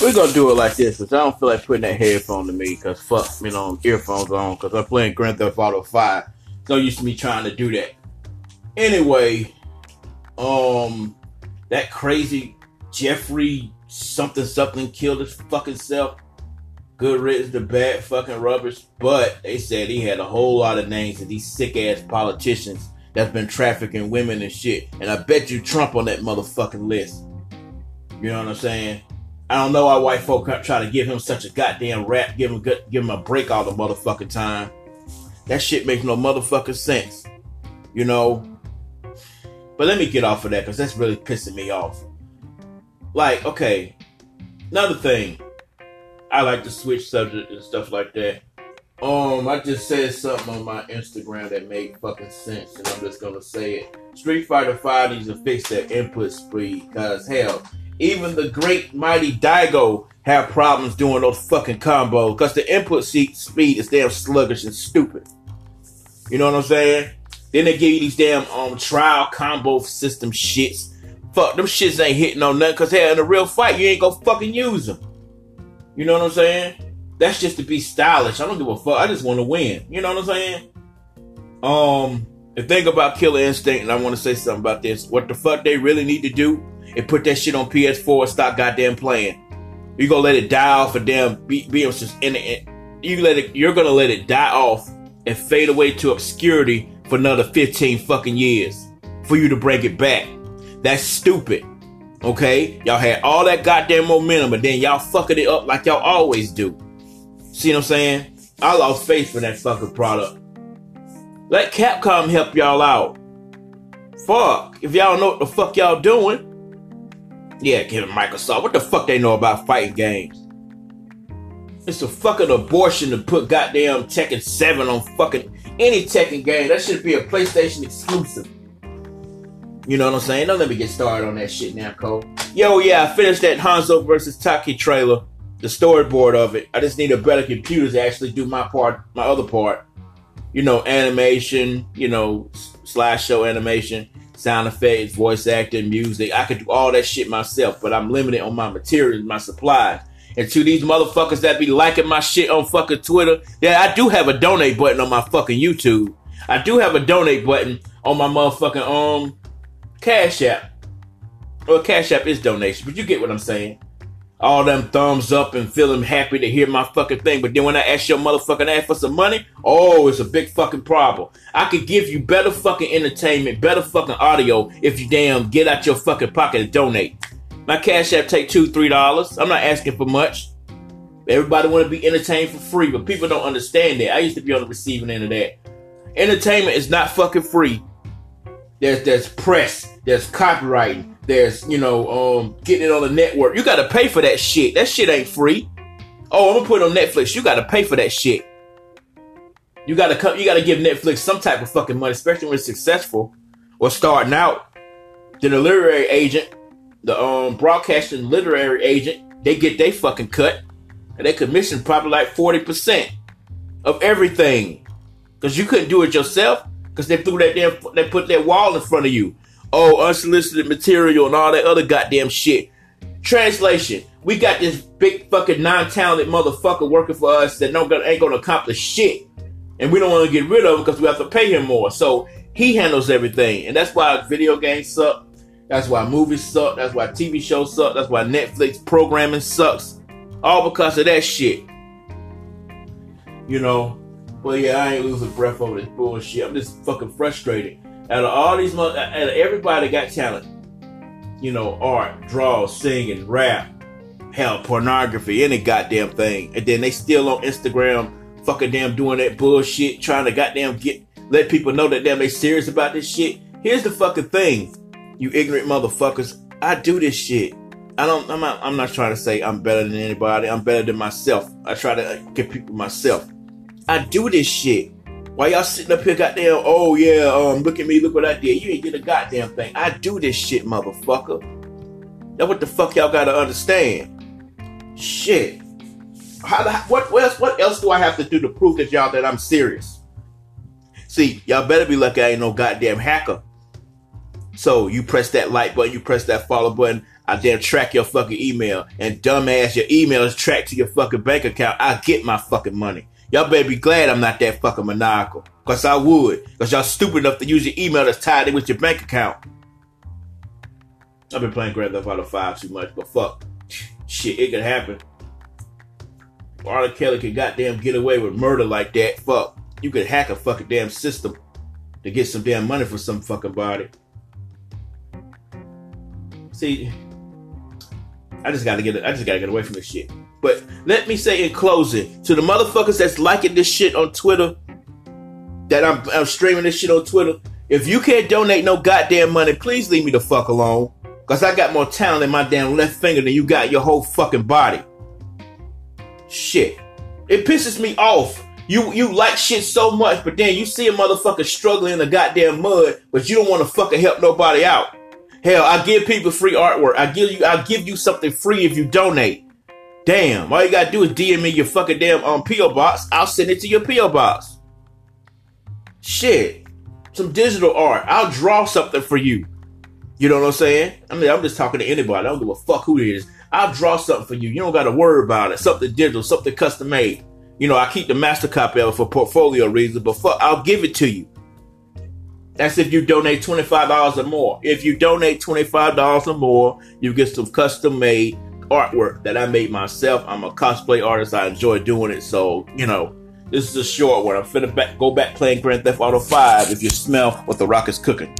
we're gonna do it like this because I don't feel like putting that headphone to me because fuck, you know, earphones on because I'm playing Grand Theft Auto 5. No use to me trying to do that. Anyway, um, that crazy Jeffrey something something killed his fucking self. Good riddance to bad fucking rubbish. But they said he had a whole lot of names of these sick ass politicians that's been trafficking women and shit. And I bet you Trump on that motherfucking list. You know what I'm saying? I don't know why white folk try to give him such a goddamn rap, give him give him a break all the motherfucking time. That shit makes no motherfucking sense. You know? But let me get off of that because that's really pissing me off. Like, okay, another thing. I like to switch subject and stuff like that. Um, I just said something on my Instagram that made fucking sense, and I'm just gonna say it. Street Fighter 5 needs to fix their input speed, cause hell, even the great mighty Daigo have problems doing those fucking combos because the input seat speed is damn sluggish and stupid. You know what I'm saying? Then they give you these damn um trial combo system shits. Fuck, them shits ain't hitting on nothing because hell, in a real fight, you ain't gonna fucking use them. You know what I'm saying? That's just to be stylish. I don't give a fuck. I just want to win. You know what I'm saying? Um, the thing about Killer Instinct, and I want to say something about this. What the fuck they really need to do and put that shit on PS4 and stop goddamn playing. You gonna let it die off of damn be, be in it. You let it. You're gonna let it die off and fade away to obscurity for another 15 fucking years for you to bring it back. That's stupid. Okay, y'all had all that goddamn momentum, and then y'all fucking it up like y'all always do. See what I'm saying? I lost faith in that fucking product. Let Capcom help y'all out. Fuck, if y'all know what the fuck y'all doing, yeah, give it Microsoft. What the fuck they know about fighting games? It's a fucking abortion to put goddamn Tekken 7 on fucking any Tekken game. That should be a PlayStation exclusive. You know what I'm saying? Don't let me get started on that shit now, Cole. Yo, yeah, I finished that Hanzo versus Taki trailer, the storyboard of it. I just need a better computer to actually do my part, my other part. You know, animation, you know, slash show animation sound effects, voice acting, music. I could do all that shit myself, but I'm limited on my materials, my supplies. And to these motherfuckers that be liking my shit on fucking Twitter, yeah, I do have a donate button on my fucking YouTube. I do have a donate button on my motherfucking um Cash App. Well, Cash App is donation, but you get what I'm saying all them thumbs up and feeling happy to hear my fucking thing. But then when I ask your motherfucking ass for some money, oh, it's a big fucking problem. I could give you better fucking entertainment, better fucking audio if you damn get out your fucking pocket and donate. My cash app take two, three dollars. I'm not asking for much. Everybody want to be entertained for free, but people don't understand that. I used to be on the receiving end of that. Entertainment is not fucking free. There's there's press, there's copyright, there's, you know, um, getting it on the network. You got to pay for that shit. That shit ain't free. Oh, I'm gonna put it on Netflix. You got to pay for that shit. You gotta come. You gotta give Netflix some type of fucking money, especially when it's successful or starting out. Then the literary agent, the um broadcasting literary agent, they get their fucking cut, and they commission probably like forty percent of everything, because you couldn't do it yourself, because they threw that damn, they put that wall in front of you oh, unsolicited material and all that other goddamn shit. Translation: We got this big fucking non-talented motherfucker working for us that no ain't gonna accomplish shit, and we don't want to get rid of him because we have to pay him more. So he handles everything, and that's why video games suck. That's why movies suck. That's why TV shows suck. That's why Netflix programming sucks. All because of that shit. You know. Well, yeah, I ain't losing breath over this bullshit. I'm just fucking frustrated out of all these, out of everybody got talent, you know, art, draw, singing, rap, hell, pornography, any goddamn thing, and then they still on Instagram, fucking damn doing that bullshit, trying to goddamn get let people know that damn they serious about this shit. Here's the fucking thing, you ignorant motherfuckers. I do this shit. I don't. I'm not. I'm not trying to say I'm better than anybody. I'm better than myself. I try to get people myself. I do this shit. Why y'all sitting up here goddamn, oh yeah, um, look at me, look what I did. You ain't did a goddamn thing. I do this shit, motherfucker. That's what the fuck y'all gotta understand. Shit. How the, what, what else, what else do I have to do to prove that y'all that I'm serious? See, y'all better be lucky I ain't no goddamn hacker. So you press that like button, you press that follow button. I damn track your fucking email, and dumbass, your email is tracked to your fucking bank account. I get my fucking money. Y'all better be glad I'm not that fucking maniacal. Cause I would. Cause y'all stupid enough to use your email that's tied in with your bank account. I've been playing Grand Theft Auto 5 too much, but fuck. Shit, it could happen. R. Kelly could goddamn get away with murder like that. Fuck. You could hack a fucking damn system to get some damn money for some fucking body. See, I just gotta get. I just gotta get away from this shit. But let me say in closing to the motherfuckers that's liking this shit on Twitter, that I'm, I'm streaming this shit on Twitter. If you can't donate no goddamn money, please leave me the fuck alone. Cause I got more talent in my damn left finger than you got your whole fucking body. Shit. It pisses me off. You you like shit so much, but then you see a motherfucker struggling in the goddamn mud, but you don't want to fucking help nobody out. Hell, I give people free artwork. I give you I give you something free if you donate. Damn, all you gotta do is DM me your fucking damn um PO box. I'll send it to your PO box. Shit, some digital art. I'll draw something for you. You know what I'm saying? I mean, I'm just talking to anybody. I don't give a fuck who it is. I'll draw something for you. You don't got to worry about it. Something digital, something custom made. You know, I keep the master copy of it for portfolio reasons, but fuck, I'll give it to you. That's if you donate $25 or more. If you donate $25 or more, you get some custom made artwork that I made myself. I'm a cosplay artist. I enjoy doing it. So, you know, this is a short one. I'm finna back, go back playing Grand Theft Auto 5 if you smell what the rock is cooking.